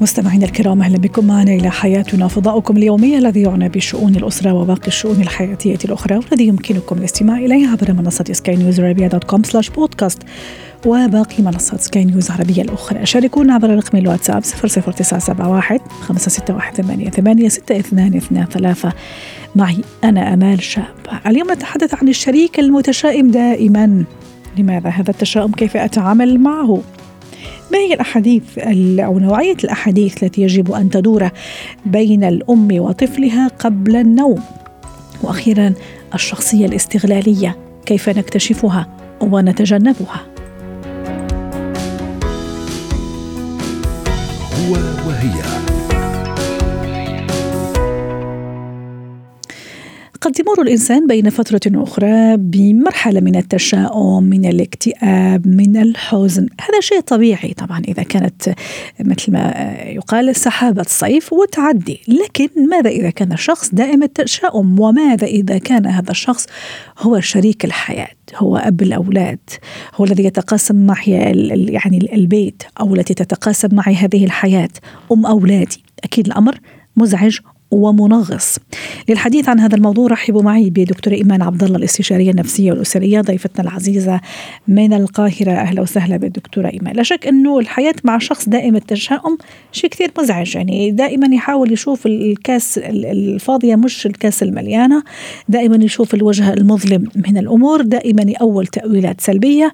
مستمعينا الكرام أهلا بكم. معنا إلى حياتنا فضاؤكم اليومي الذي يعنى بشؤون الأسرة وباقي الشؤون الحياتية الأخرى والذي يمكنكم الاستماع اليه عبر منصة سكاي نيوز dot com slash podcast وباقي منصات سكاي نيوز العربية الأخرى. شاركونا عبر رقم الواتساب 00971 561 6223 معي أنا أمال شاب. اليوم نتحدث عن الشريك المتشائم دائما. لماذا هذا التشاؤم؟ كيف أتعامل معه؟ ما هي الأحاديث أو نوعية الأحاديث التي يجب أن تدور بين الأم وطفلها قبل النوم. وأخيرا الشخصية الاستغلالية كيف نكتشفها ونتجنبها؟ قد يمر الإنسان بين فترة أخرى بمرحلة من التشاؤم من الاكتئاب من الحزن. هذا شيء طبيعي طبعا إذا كانت مثل ما يقال سحابة صيف وتعدي. لكن ماذا إذا كان الشخص دائم التشاؤم؟ وماذا إذا كان هذا الشخص هو شريك الحياة هو أب الأولاد هو الذي يتقاسم معي يعني البيت أو التي تتقاسم معي هذه الحياة؟ أم أولادي. أكيد الأمر مزعج ومنغص. للحديث عن هذا الموضوع رحبوا معي بدكتورة إيمان عبد الله الاستشارية النفسية والأسرية ضيفتنا العزيزة من القاهرة أهلا وسهلا بالدكتورة إيمان. لا شك أنه الحياة مع شخص دائم التشاؤم شيء كثير مزعج يعني دائما يحاول يشوف الكاس الفاضية مش الكاس المليانة دائما يشوف الوجه المظلم من الأمور دائما يأول تأويلات سلبية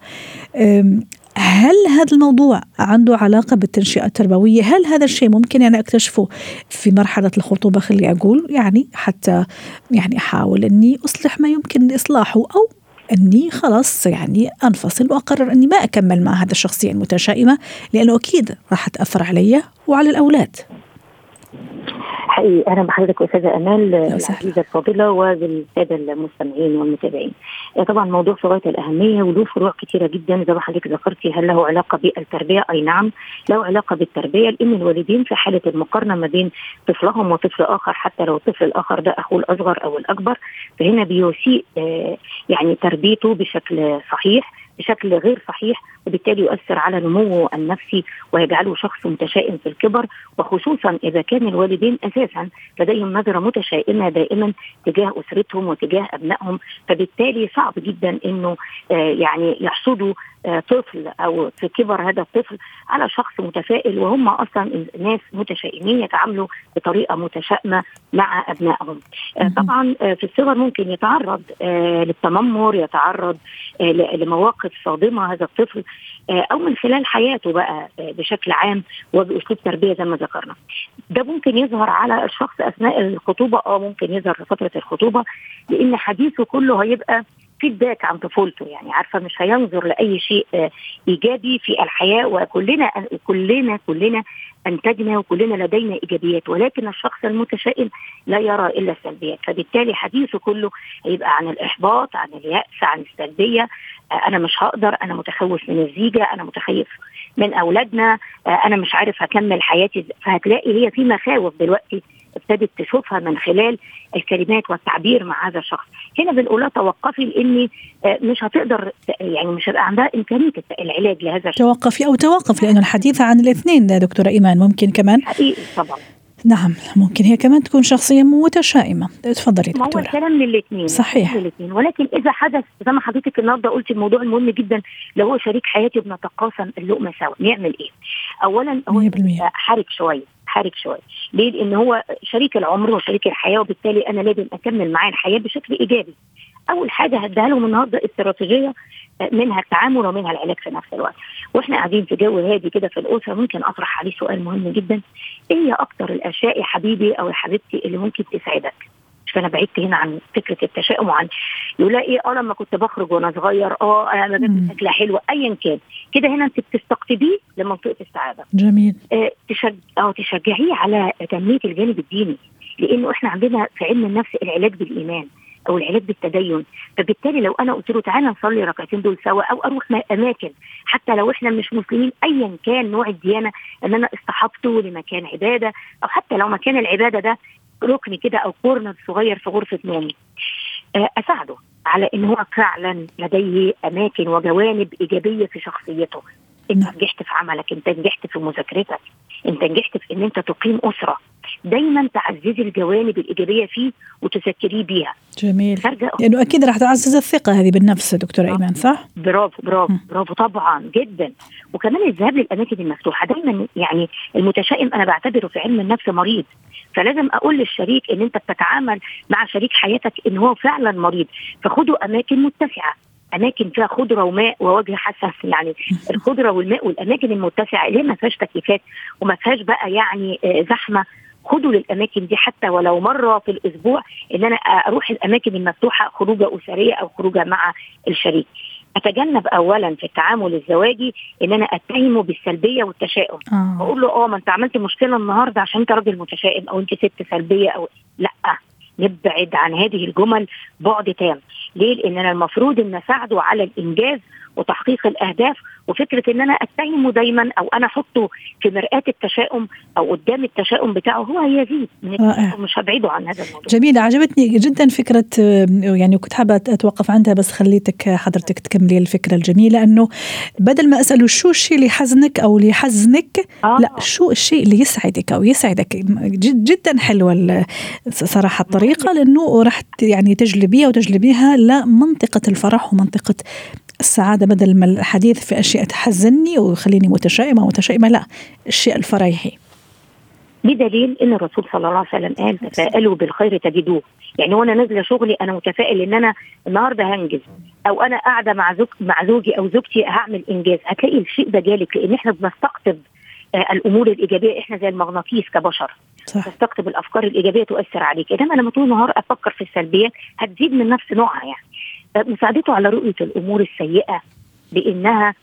هل هذا الموضوع عنده علاقة بالتنشئة التربوية؟ هل هذا الشيء ممكن يعني أكتشفه في مرحلة الخطوبة خلي أقول يعني حتى يعني أحاول أني أصلح ما يمكن إصلاحه أو أني خلاص يعني أنفصل وأقرر أني ما أكمل مع هذا الشخصية المتشائمة لأنه أكيد راح تأثر علي وعلى الأولاد حقيقي أهلا بحضرتك أستاذة أمال العزيزة الفاضلة وبالساده المستمعين والمتابعين. طبعا موضوع في غايه الأهمية وله فروع كثيره جدا زي ما حضرتك ذكرتي هل له علاقة بالتربية؟ أي نعم له علاقة بالتربية لأن الوالدين في حالة المقارنة ما بين طفلهم وطفل آخر حتى لو الطفل الآخر ده أخوه الأصغر أو الأكبر فهنا بيسيء يعني تربيته بشكل صحيح بشكل غير صحيح وبالتالي يؤثر على نموه النفسي ويجعله شخص متشائم في الكبر وخصوصا إذا كان الوالدين أساسا لديهم نظرة متشائمة دائما تجاه أسرتهم وتجاه أبنائهم. فبالتالي صعب جدا إنه يعني يحصدوا طفل أو في كبر هذا الطفل على شخص متفائل وهم أصلا ناس متشائمين يتعاملوا بطريقة متشائمة مع أبنائهم. طبعا في الصغر ممكن يتعرض للتنمر يتعرض لمواقف صادمة هذا الطفل. أو من خلال حياته بقى بشكل عام وبأسلوب تربية زي ما ذكرنا. ده ممكن يظهر على الشخص أثناء الخطوبة آه ممكن يظهر في فترة الخطوبة لأن حديثه كله هيبقى فيدباك عن طفولته يعني عارفة مش هينظر لأي شيء إيجابي في الحياة وكلنا كلنا كلنا أنتجنا وكلنا لدينا إيجابيات ولكن الشخص المتشائم لا يرى إلا السلبيات. فبالتالي حديثه كله هيبقى عن الإحباط عن اليأس عن السلبية. أنا مش هقدر أنا متخوف من الزيجة أنا متخوف من أولادنا أنا مش عارف هكمل حياتي. فهتلاقي هي في مخاوف دلوقتي ابتدت تشوفها من خلال الكلمات والتعبير مع هذا الشخص. هنا بنقول لها توقفي لإني مش هتقدر يعني مش هيبقى عندها إمكانية العلاج لهذا الشخص. توقفي أو توقف لأنه الحديث عن الاثنين دكتورة إيمان ممكن كمان. حقيقي طبعا. نعم ممكن هي كمان تكون شخصية متشائمة. تفضلي ما هو الكلام للاثنين صحيح. للاثنين ولكن إذا حدث زي ما حضرتك النهارده قلت الموضوع المهم جدا. لو هو شريك حياتي بنتقاسم اللقمة سوا نعمل إيه؟ أولا هو حرج شوية. حرج شوية. ليه؟ لأن هو شريك العمر وشريك الحياة وبالتالي أنا لازم أكمل معاه الحياة بشكل إيجابي. أول حاجة هديها لهم النهارده استراتيجية منها التعامل ومنها العلاج في نفس الوقت. وإحنا قاعدين في جو هادي كده في الأسرة ممكن أطرح عليه سؤال مهم جدا. إيه أكتر الأشياء يا حبيبي أو يا حبيبتي اللي ممكن تسعدك فأنا بعدت هنا عن فكرة التشاؤم وعن يقول إيه آه لما كنت بخرج وأنا صغير آه أنا باكل اكله حلوة ايا كان. كده هنا أنت بتستقطبيه لمنطقه السعادة. جميل. آه تشج... أو تشجعيه على تنميه الجانب الديني لأنه إحنا عندنا في علم النفس العلاج بالإيمان أو العلاج بالتدين. فبالتالي لو أنا قلت له تعالى نصلي ركعتين دول سوا أو أروح أماكن حتى لو إحنا مش مسلمين ايا كان نوع الديانة ان أنا اصطحبته لمكان عبادة أو حتى لو مكان العبادة ده ركن كده أو كورنر صغير في غرفة نومي. آه، أساعده على إن هو فعلا لديه أماكن وجوانب إيجابية في شخصيته. انت نعم. نجحت في عملك أنت نجحت في مذاكرتك. انت نجحت في ان انت تقيم اسره. دايما تعززي الجوانب الإيجابية فيه وتذكريه بيها. جميل. لأنه أكيد راح تعزز الثقة هذه بالنفس دكتوره آه. ايمان صح؟ برافو برافو. برافو طبعا جدا. وكمان الذهاب للأماكن المفتوحة. دايما يعني المتشائم أنا بعتبره في علم النفس مريض. فلازم أقول للشريك إن أنت بتتعامل مع شريك حياتك إن هو فعلا مريض. فخدوا أماكن متسعة. اماكن فيها خضرة وماء ووجه حسن يعني الخضرة والماء والأماكن المتسعة اللي ما فيهاش تكييفات وما فيهاش بقى يعني آه، زحمة. خدوا للأماكن دي حتى ولو مرة في الأسبوع إن أنا أروح الأماكن المفتوحة خروجة أسرية أو خروجة مع الشريك. أتجنب اولا في التعامل الزواجي إن أنا أتهمه بالسلبية والتشاؤم. آه. بقول له آه ما أنت عملت مشكلة النهارده عشان أنت راجل متشائم أو أنت ست سلبية أو لأ. نبعد عن هذه الجمل بعد تام. ليه؟ لأن أنا المفروض إن اساعده على الإنجاز وتحقيق الأهداف وفكرة إن أنا أتهمه دايما أو أنا أحطه في مرآة التشاؤم أو قدام التشاؤم بتاعه هو هيزيد من. التشاؤم مش هبعده عن هذا الموضوع جميلة عجبتني جدا فكرة آه، يعني كنت حابة أتوقف عندها بس خليتك حضرتك تكملي الفكرة الجميلة أنه بدل ما أسأله شو الشيء اللي يحزنك أو اللي يحزنك آه. لا شو الشيء اللي يسعدك أو يسعدك جد جدا حلوة ال- صراحة الطريقة لأنه راح يعني تجلبيها وتجلبيها لمنطقة الفرح ومنطقة السعادة بدل ما الحديث في أشياء تحزني ويخليني متشائمة متشائمة لا الشيء الفريحي. بدليل إن الرسول صلى الله عليه وسلم قال تفائلوا بالخير تجدوه. يعني وأنا نازلة شغلي أنا متفائل إن أنا النهارده هنجز. أو أنا قاعدة مع زوج مع زوجي أو زوجتي هعمل إنجاز. هتلاقي الشيء ده جالك لأن إحنا بنستقطب آه، الأمور الإيجابية. إحنا زي المغناطيس كبشر. صح. تستقطب الأفكار الإيجابية تؤثر عليك. إنما لما طول النهار أفكر في السلبيات هتزيد من نفس نوعها يعني. مساعدته على رؤية الأمور السيئة بانها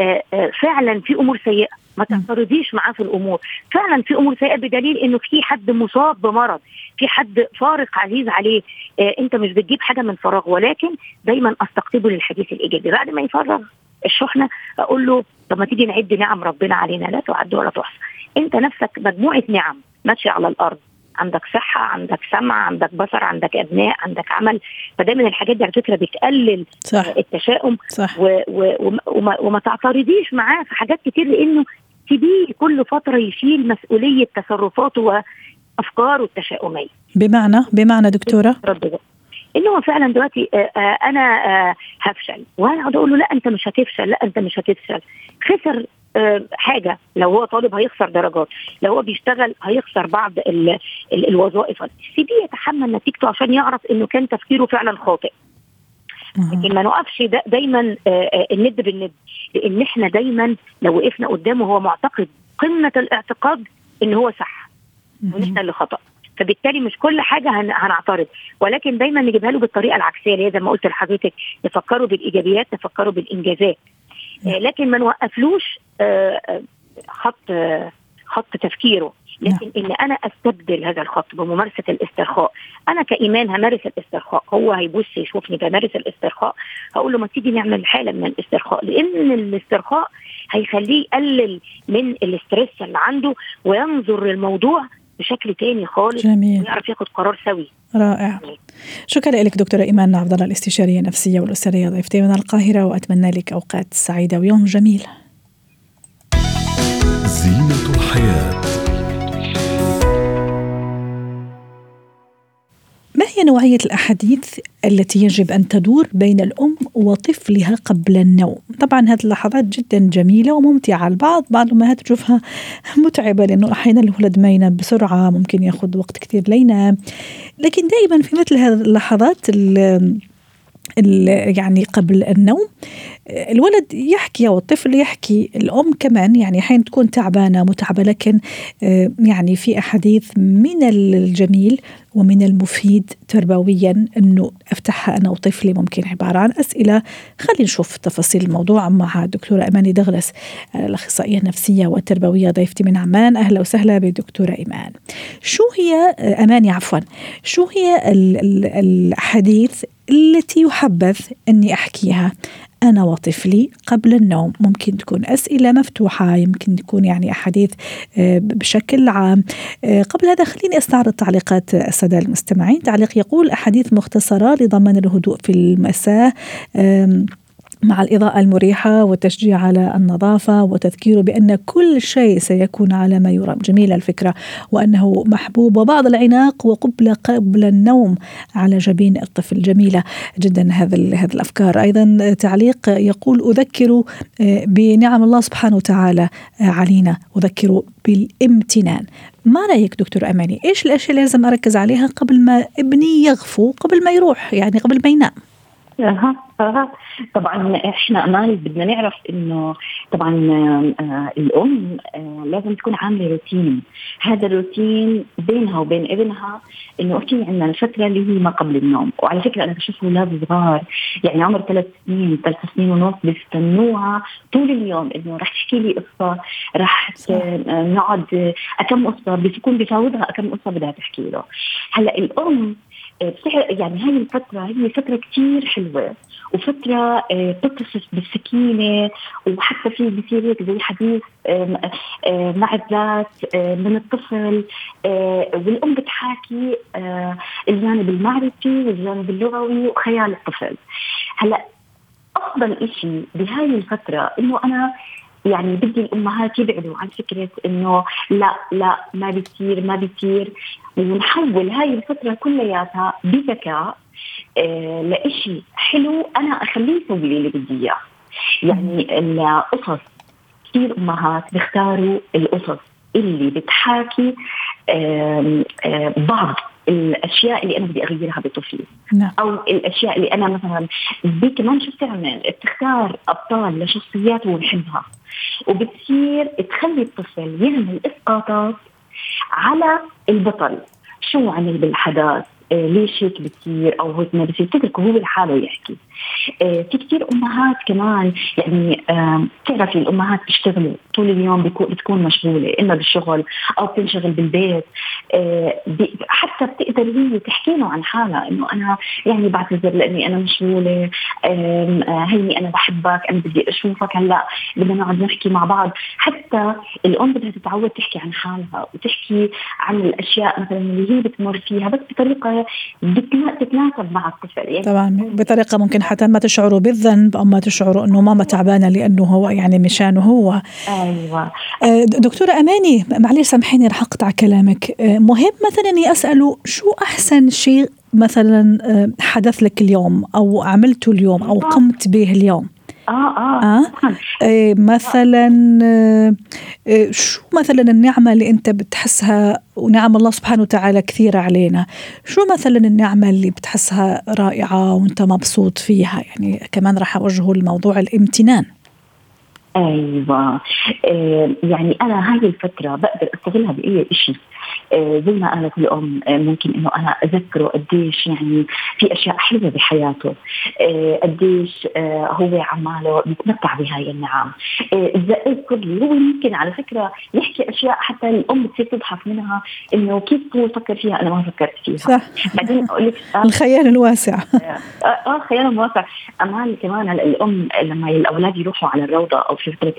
آه، آه، فعلا في أمور سيئة ما. تعترضيش معاه في الأمور. فعلا في أمور سيئة بدليل إنه في حد مصاب بمرض في حد فارق عزيز عليه. آه أنت مش بتجيب حاجة من فراغ ولكن دايما استقطبه للحديث الإيجابي. بعد ما يفرغ الشحنة أقول له طب ما تيجي نعد نعم ربنا علينا لا تعد ولا تحصى. أنت نفسك مجموعة نعم ماشية على الأرض عندك صحة عندك سمع عندك بصر عندك أبناء عندك عمل. فدايما الحاجات دي على فكرة بتقلل صح. التشاؤم صح. و و وما- وما, تعترضيش معاه في حاجات كتير لأنه سيبيه كل فترة يشيل مسؤولية تصرفاته وأفكاره التشاؤمية. بمعنى بمعنى ده ان هو فعلا دلوقتي آه آه أنا آه هفشل. وأنا أقعد أقول له لا أنت مش هتفشل لا أنت مش هتفشل. خسر حاجة. لو هو طالب هيخسر درجات. لو هو بيشتغل هيخسر بعض ال ال الوظائف. سيبيه يتحمل نتيجته عشان يعرف إنه كان تفكيره فعلا خاطئ. آه. لكن ما نقفش دا دايما آه، آه، الند بالند. لأن إحنا دايما لو وقفنا قدامه هو معتقد قمة الاعتقاد إن هو صح. وان إحنا اللي خطأ. فبالتالي مش كل حاجة هن- هنعترض. ولكن دايما نجيبها له بالطريقة العكسية اللي هي زي ما قلت لحضرتك. نفكروا بالإيجابيات نفكروا بالإنجازات. آه، لكن ما نوقفلوش آه، آه، خط آه، خط تفكيره. لكن إن أنا أستبدل هذا الخط بممارسة الاسترخاء أنا كإيمان همارس الاسترخاء. هو هيبص يشوفني بمارس الاسترخاء هقول له ما تيجي نعمل حالة من الاسترخاء لأن الاسترخاء هيخليه يقلل من الاسترس اللي عنده وينظر للموضوع بشكل تاني خالص جميل. ويعرف ياخد قرار سوي. رائع. شكرا لك دكتورة إيمان عبد الله الاستشارية النفسية والأسرية ضيفتي من القاهرة وأتمنى لك أوقات سعيدة ويوم جميل. ما هي نوعية الأحاديث التي يجب أن تدور بين الأم وطفلها قبل النوم؟ طبعا هذه اللحظات جدا جميلة وممتعة. البعض بعض الأمهات تشوفها متعبة لأنه أحيانا الولد ما ينام بسرعة ممكن يأخذ وقت كثير لينام لكن دائما في مثل هذه اللحظات ال- ال- يعني قبل النوم الولد يحكي أو الطفل يحكي الأم كمان يعني حين تكون تعبانة متعبة لكن يعني في أحاديث من الجميل ومن المفيد تربويا إنه أفتحها أنا وطفلي ممكن عبارة عن أسئلة. خلينا نشوف تفاصيل الموضوع مع الدكتورة اماني دغلس الأخصائية النفسية والتربوية ضيفتي من عمان. أهلا وسهلا بدكتورة إيمان. شو هي اماني عفوا شو هي الأحاديث التي يحبذ إني أحكيها؟ أنا وطفلي قبل النوم. ممكن تكون أسئلة مفتوحة يمكن تكون يعني أحاديث آه، بشكل عام. آه، قبل هذا خليني أستعرض تعليقات السادة المستمعين. تعليق يقول أحاديث مختصرة لضمان الهدوء في المساء. مع الإضاءة المريحة والتشجيع على النظافة وتذكيره بأن كل شيء سيكون على ما يرام. جميلة الفكرة وأنه محبوب وبعض العناق وقبل قبل النوم على جبين الطفل. جميلة جدا هذا هذه الأفكار. أيضا تعليق يقول أذكر آه، بنعم الله سبحانه وتعالى آه، علينا. أذكر بالامتنان. ما رأيك دكتور أماني؟ إيش الأشياء اللي لازم أركز عليها قبل ما ابني يغفو قبل ما يروح يعني قبل ما ينام؟ أها. طبعا إحنا امال بدنا نعرف إنه طبعا آه الأم آه لازم تكون عاملة روتين. هذا الروتين بينها وبين ابنها إنه في عندنا الفترة اللي هي ما قبل النوم. وعلى فكرة أنا بشوف أولاد صغار يعني عمر ثلاث سنين ثلاث سنين ونص بيستنوها طول اليوم إنه رح تحكي لي قصة رح نقعد كم قصة بيكون بفاوضها كم قصة بدها تحكي له. هلأ الأم يعني هاي الفترة هي فترة كثير حلوة وفترة آه، بالسكينة وحتى في بصير هيك زي حديث مع الذات من الطفل والأم بتحاكي الجانب المعرفي والجانب اللغوي وخيال الطفل. هلأ أفضل شيء بهاي الفترة إنه أنا يعني بدي الأمهات يبعدوا عن فكرة إنه لا لا ما بيصير ما بيصير. ونحول هاي الفترة كلياتها بذكاء آه لإشي حلو أنا أخليه يسوي لي اللي بدي إياه. يعني القصص كثير أمهات بيختاروا القصص اللي بتحاكي بعض. الأشياء اللي أنا بدي أغيرها بطفلي. نعم. أو الأشياء اللي أنا مثلا بدي كمان شو بتعمل بتختار أبطال لشخصيات هو بحبها وبتصير تخلي الطفل يعمل إسقاطات على البطل. شو عمل بالحدث ليش هيك بتصير؟ أو هيك ما بتصير؟ تتركه هو لحاله يحكي. آه في كثير أمهات كمان يعني آه بتعرفي الأمهات بيشتغلوا طول اليوم بتكون مشغولة إما بالشغل أو بتنشغل بالبيت. آه حتى بتقدر هي تحكي له عن حالها إنه أنا يعني بعتذر لأني أنا مشغولة آه هيني أنا بحبك أنا بدي أشوفك هلأ بدنا نقعد نحكي مع بعض. حتى الأم بدها تتعود تحكي عن حالها وتحكي عن الأشياء مثلا اللي هي بتمر فيها بس بطريقة تتناسب مع الطفل يعني. طبعا بطريقة ممكن حتى ما تشعروا بالذنب أو ما تشعروا إنه ماما تعبانة لأنه هو يعني مشانه هو. أيوه. آه، دكتورة أماني معلش سامحيني رح أقطع كلامك. آه، مهم مثلا إني أسأله شو أحسن شيء مثلا آه، حدث لك اليوم أو عملته اليوم أو قمت به اليوم؟ آه آه, آه. إيه مثلا آه شو مثلا النعمة اللي أنت بتحسها ونعم الله سبحانه وتعالى كثيره علينا؟ شو مثلا النعمة اللي بتحسها رائعة وأنت مبسوط فيها؟ يعني كمان راح أوجهه لموضوع الامتنان. أيوه. آه يعني أنا هاي الفترة بقدر أستغلها بأي شيء. زي ما قالت الأم آه ممكن إنه أنا أذكره قديش يعني في أشياء حلوة بحياته. آه قديش آه هو عماله بيتمتع بهاي النعم. آه أذكر لي هو يمكن على فكرة يحكي أشياء حتى الأم بتصير تضحك منها إنه كيف هو فكر فيها؟ أنا ما فكرت فيها. صح. بعدين أقول لك آه الخيال الواسع. آه, آه خيال الواسع. امال كمان الأم لما الأولاد يروحوا على الروضة أو في فترة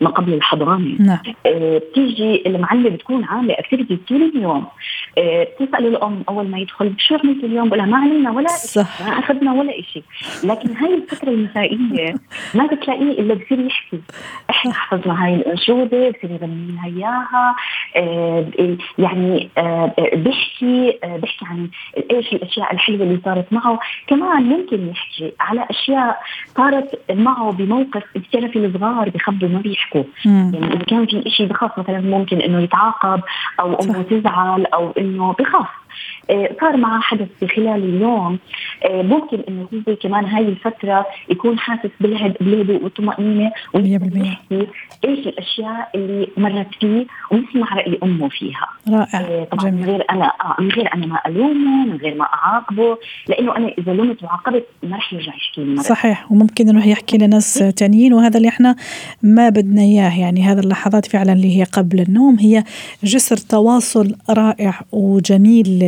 ما قبل الحضانة نعم. آه بتيجي المعلمة بتكون عاملة اكتيفيتي طول اليوم. آه بتسال الأم أول ما يدخل شو عملت اليوم بقولها ما عملنا ولا صح. ما أخذنا ولا شيء لكن هاي الفترة المسائية ما بتلاقيه إلا بصير يحكي. إحنا حفظنا هاي الأنشودة بصير يغني لها إياها آه يعني آه بيحكي بيحكي عن إيش الأشياء الحلوة اللي صارت معه. كمان ممكن يحكي على أشياء صارت معه بموقف بتعرفي الصغار بخبوا ما بيحكوا. يعني إذا كان في شيء بخاف مثلا ممكن إنه يتعاقب أو امه تزعل أو إنه بخاف. صار معه حدث في خلال اليوم. آه، ممكن إنه هو كمان هاي الفترة يكون حاسس بالهدوء والطمأنينة ويحكي إيش الأشياء اللي مرت فيه ويسمع رأي أمه فيها. رائع. طبعا من غير أنا آه من غير أنا ما ألومه من غير ما أعاقبه لأنه أنا إذا لومت وعاقبت ما رح يرجع يحكي لي صحيح وممكن إنه يحكي لناس تانيين وهذا اللي إحنا ما بدنا إياه. يعني هذا اللحظات فعلا اللي هي قبل النوم هي جسر تواصل رائع وجميل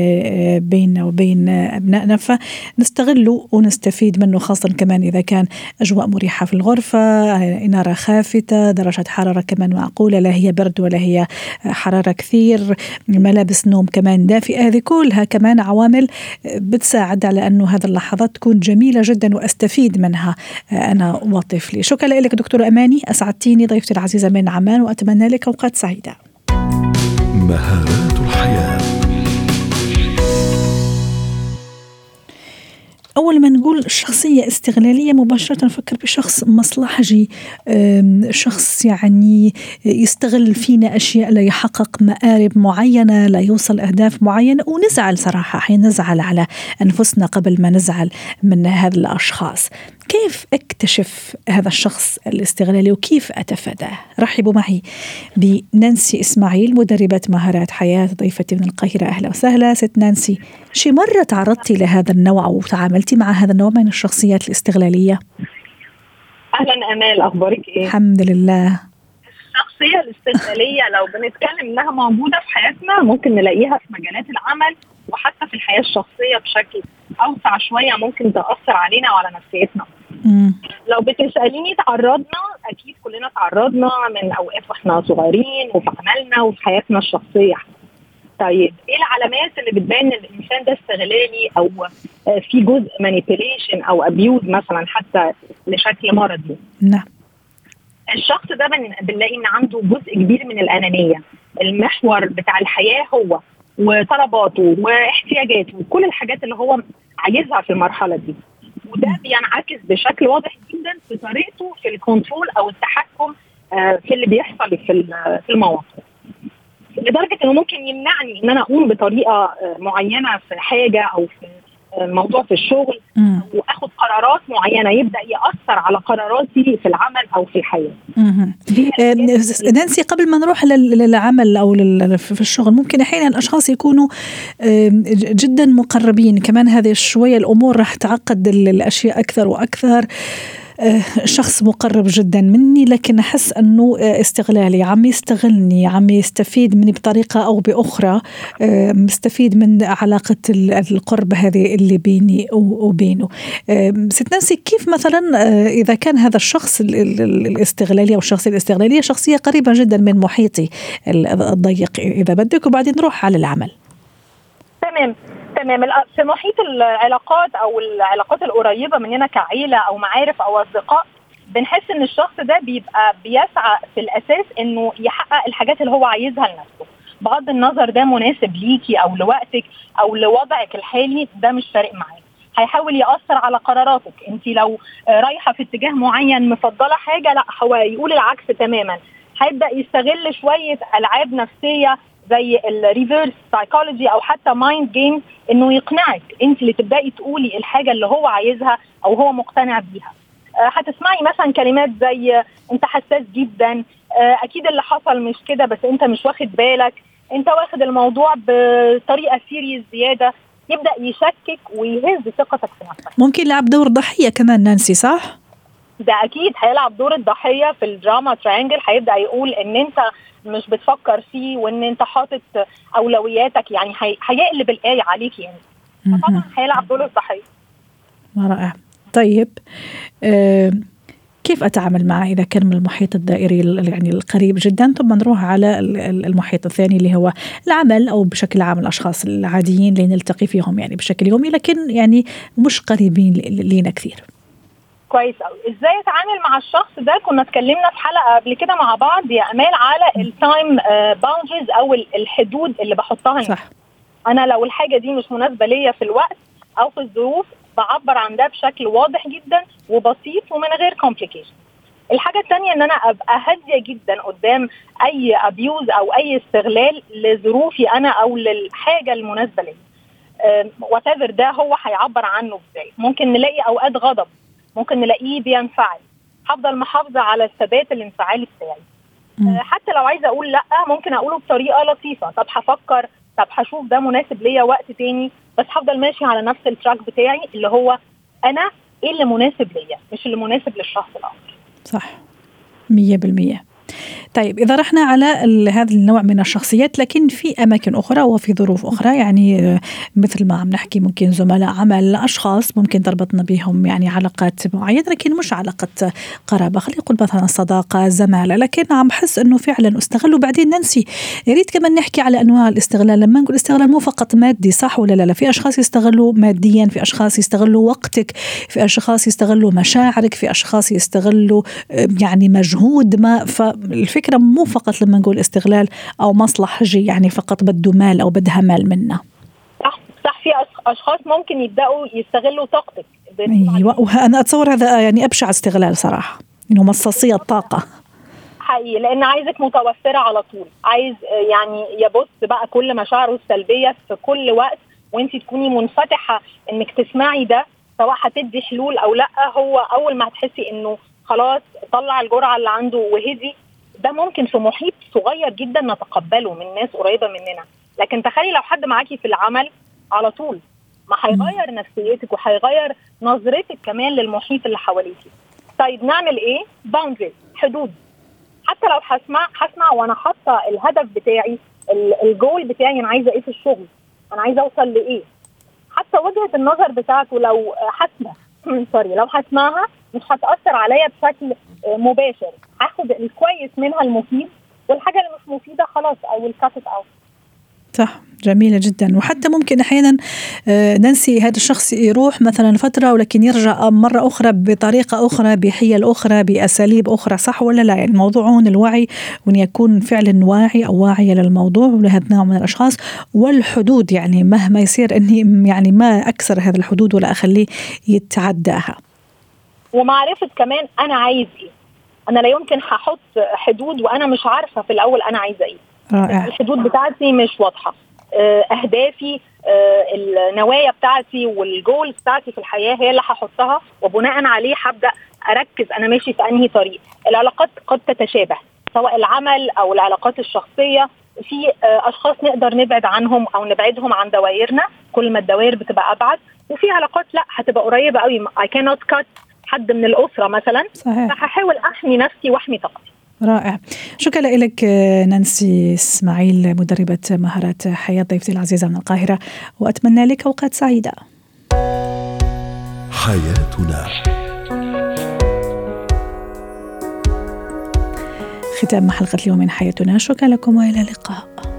بيننا وبين أبنائنا فنستغله ونستفيد منه خاصة كمان إذا كان أجواء مريحة في الغرفة إنارة خافتة درجه حرارة كمان معقولة لا هي برد ولا هي حرارة كثير ملابس نوم كمان دافئة. هذه كلها كمان عوامل بتساعد على انه هذه اللحظات تكون جميلة جدا وأستفيد منها. أنا وطفلي شكرا لك دكتور أماني أسعدتيني ضيفتي العزيزة من عمان وأتمنى لك أوقات سعيدة. مهارات أول ما نقول شخصية استغلالية مباشرة نفكر بشخص مصلحجي شخص يعني يستغل فينا أشياء ليحقق مآرب معينة لا يوصل أهداف معينة ونزعل صراحة أحيانا نزعل على أنفسنا قبل ما نزعل من هذا الأشخاص. كيف اكتشف هذا الشخص الاستغلالي وكيف أتفاداه؟ رحبوا معي بنانسي إسماعيل مدربة مهارات حياة ضيفتي من القاهرة أهلا وسهلا ست نانسي شي مرة تعرضتي لهذا النوع وتعاملتي مع هذا النوع من الشخصيات الاستغلالية؟ أهلا أمال أخبارك إيه؟ الحمد لله الشخصية الاستغلالية لو بنتكلم إنها موجودة في حياتنا ممكن نلاقيها في مجالات العمل وحتى في الحياة الشخصية بشكل أوسع شوية ممكن تأثر علينا وعلى نفسيتنا. لو بتسأليني تعرضنا أكيد كلنا تعرضنا من أوقات وإحنا صغيرين وفي عملنا وفي حياتنا الشخصية. طيب إيه العلامات اللي بتبان إن الإنسان ده استغلالي أو في جزء manipulation أو abuse مثلا حتى لشكل مرضي؟ نعم. الشخص ده بنلاقي إن عنده جزء كبير من الأنانية المحور بتاع الحياة هو وطلباته واحتياجاته وكل الحاجات اللي هو عايزها في المرحلة دي. وده بينعكس بشكل واضح جدا في طريقته في الكنترول أو التحكم آه، في اللي بيحصل في في المواقف. لدرجة إنه ممكن يمنعني إن أنا أقوم بطريقة آه، معينة في حاجة أو في موضوع في الشغل واخد قرارات معينة يبدأ يأثر على قراراتي في العمل أو في الحياة. آه، نانسي قبل ما نروح للعمل أو في الشغل ممكن أحيانا الأشخاص يكونوا جدا مقربين كمان هذه شوية الأمور راح تعقد الأشياء أكثر وأكثر. شخص مقرب جدا مني لكن أحس أنه آه، استغلالي. عم يستغلني عم يستفيد مني بطريقة أو بأخرى. آه، مستفيد من علاقة القرب هذه اللي بيني وبينه. ست نانسي كيف مثلا إذا كان هذا الشخص الاستغلالي أو الشخصيه الاستغلالية شخصية قريبة جدا من محيطي الضيق إذا بدك وبعدين نروح على العمل. تمام. تمام. في محيط العلاقات أو العلاقات القريبة مننا كعيلة أو معارف أو أصدقاء بنحس إن الشخص ده بيبقى بيسعى في الأساس إنه يحقق الحاجات اللي هو عايزها لنفسه. بغض النظر ده مناسب ليكي أو لوقتك أو لوضعك الحالي ده مش فارق معاه هيحاول يأثر على قراراتك. انت لو رايحة في اتجاه معين مفضلة حاجة لأ هو يقول العكس تماما. هيبدأ يستغل شوية ألعاب نفسية زي ال reverse psychology أو حتى mind game إنه يقنعك أنت اللي تبدأي تقولي الحاجة اللي هو عايزها أو هو مقتنع بيها. آه، هتسمعي مثلا كلمات زي أنت حساس جدا. آه، أكيد اللي حصل مش كده بس أنت مش واخد بالك. أنت واخد الموضوع بطريقة serious زيادة. يبدأ يشكك ويهز ثقتك في نفسك. ممكن يلعب دور ضحية كمان نانسي صح؟ ده أكيد هيلعب دور الضحية في ال drama triangle هيبدأ يقول إن أنت مش بتفكر فيه وإن أنت حاطط أولوياتك يعني هيقلب الآية عليك يعني. فطبعا هيلعب دور الضحية. رائع طيب آه كيف أتعامل معه إذا كان من المحيط الدائري يعني القريب جدا؟ ثم نروح على المحيط الثاني اللي هو العمل أو بشكل عام الأشخاص العاديين اللي نلتقي فيهم يعني بشكل يومي لكن يعني مش قريبين لينا كثير. كويس قوي إزاي أتعامل مع الشخص ده؟ كنا اتكلمنا في حلقة قبل كده مع بعض يا أمال على ال time boundaries آه، أو الحدود اللي بحطها صح. أنا لو الحاجة دي مش مناسبة ليا في الوقت أو في الظروف بعبر عن ده بشكل واضح جدا وبسيط ومن غير complication الحاجة الثانية إن أنا أبقى هادية جدا قدام أي abuse أو أي استغلال لظروفي أنا أو للحاجة المناسبة لي وقت ده هو هيعبر عنه إزاي. ممكن نلاقي أوقات غضب. ممكن نلاقيه بينفعل. هفضل محافظة على الثبات الانفعالي بتاعي. مم. حتى لو عايزة أقول لأ ممكن أقوله بطريقة لطيفة. طب هفكر طب هشوف ده مناسب ليا وقت تاني. بس هفضل ماشي على نفس التراك بتاعي اللي هو أنا إيه اللي مناسب ليا مش اللي مناسب للشخص الآخر. صح. مية بالمية. طيب إذا رحنا على هذا النوع من الشخصيات لكن في أماكن أخرى وفي ظروف أخرى يعني مثل ما عم نحكي ممكن زملاء عمل أشخاص ممكن تربطنا بهم يعني علاقات معينة لكن مش علاقة قرابة. خلينا نقول مثلا صداقة زمالة لكن عم بحس أنه فعلا استغلوا. بعدين ننسي يا ريت كمان نحكي على أنواع الاستغلال. لما نقول استغلال مو فقط مادي صح ولا لا, لا في أشخاص يستغلوا ماديا في أشخاص يستغلوا وقتك في أشخاص يستغلوا مشاعرك في أشخاص يستغلوا يعني مجهود ما. فالفكرة مو فقط لما نقول استغلال أو مصلحجي يعني فقط بده مال أو بدها مال منا. صح صح في أشخاص ممكن يبدأوا يستغلوا طاقتك. أيوه وأنا أتصور هذا يعني أبشع استغلال صراحة إنه مصاصية الطاقه حقيقي لأن عايزك متوفرة على طول. عايز يعني يبص بقى كل مشاعره السلبية في كل وقت وانت تكوني منفتحة إنك تسمعي ده سواء هتدي حلول أو لأ. هو أول ما هتحسي إنه خلاص طلع الجرعة اللي عنده وهدي ده ممكن في محيط صغير جدا نتقبله من ناس قريبة مننا. لكن تخيلي لو حد معاكي في العمل على طول ما هيغير نفسيتك وهيغير نظرتك كمان للمحيط اللي حواليكي. طيب نعمل إيه؟ boundary حدود. حتى لو هسمع هسمع وأنا حاطة الهدف بتاعي الجول بتاعي أنا عايزة إيه في الشغل؟ أنا عايزة أوصل لإيه؟ حتى وجهة النظر بتاعته لو هسمع sorry لو هسمعها مش هتأثر عليا بشكل مباشر. هاخد الكويس منها المفيد والحاجة اللي مش مفيدة خلاص أو ال cut out صح. جميلة جدا. وحتى ممكن أحيانا ننسي هذا الشخص يروح مثلا فترة ولكن يرجع مرة أخرى بطريقة أخرى بحيل أخرى بأساليب أخرى. صح ولا لا؟ يعني الموضوع هون الوعي وأن يكون فعلا واعي أو واعية للموضوع ولهذا النوع من الأشخاص والحدود يعني مهما يصير أني يعني ما أكسر هذه الحدود ولا أخليه يتعداها. ومعرفة كمان أنا عايز إيه. أنا لا يمكن هحط حدود وأنا مش عارفة في الأول أنا عايزة إيه. رائع. الحدود بتاعتي مش واضحة. أهدافي النوايا بتاعتي والجولز بتاعتي في الحياة هي اللي هحطها وبناء عليه هبدأ أركز أنا ماشي في أنهي طريق. العلاقات قد تتشابه سواء العمل أو العلاقات الشخصية. في أشخاص نقدر نبعد عنهم أو نبعدهم عن دوائرنا. كل ما الدوائر بتبقى أبعد. وفي علاقات لأ هتبقى قريبة قوي I cannot cut حد من الأسرة مثلا صحيح. فهحاول أحمي نفسي وأحمي طاقتي. رائع. شكرا لك نانسي إسماعيل مدربة مهارات حياة ضيفتي العزيزة من القاهرة وأتمنى لك أوقات سعيدة. حياتنا. ختام حلقة اليوم من حياتنا. شكرا لكم وإلى اللقاء.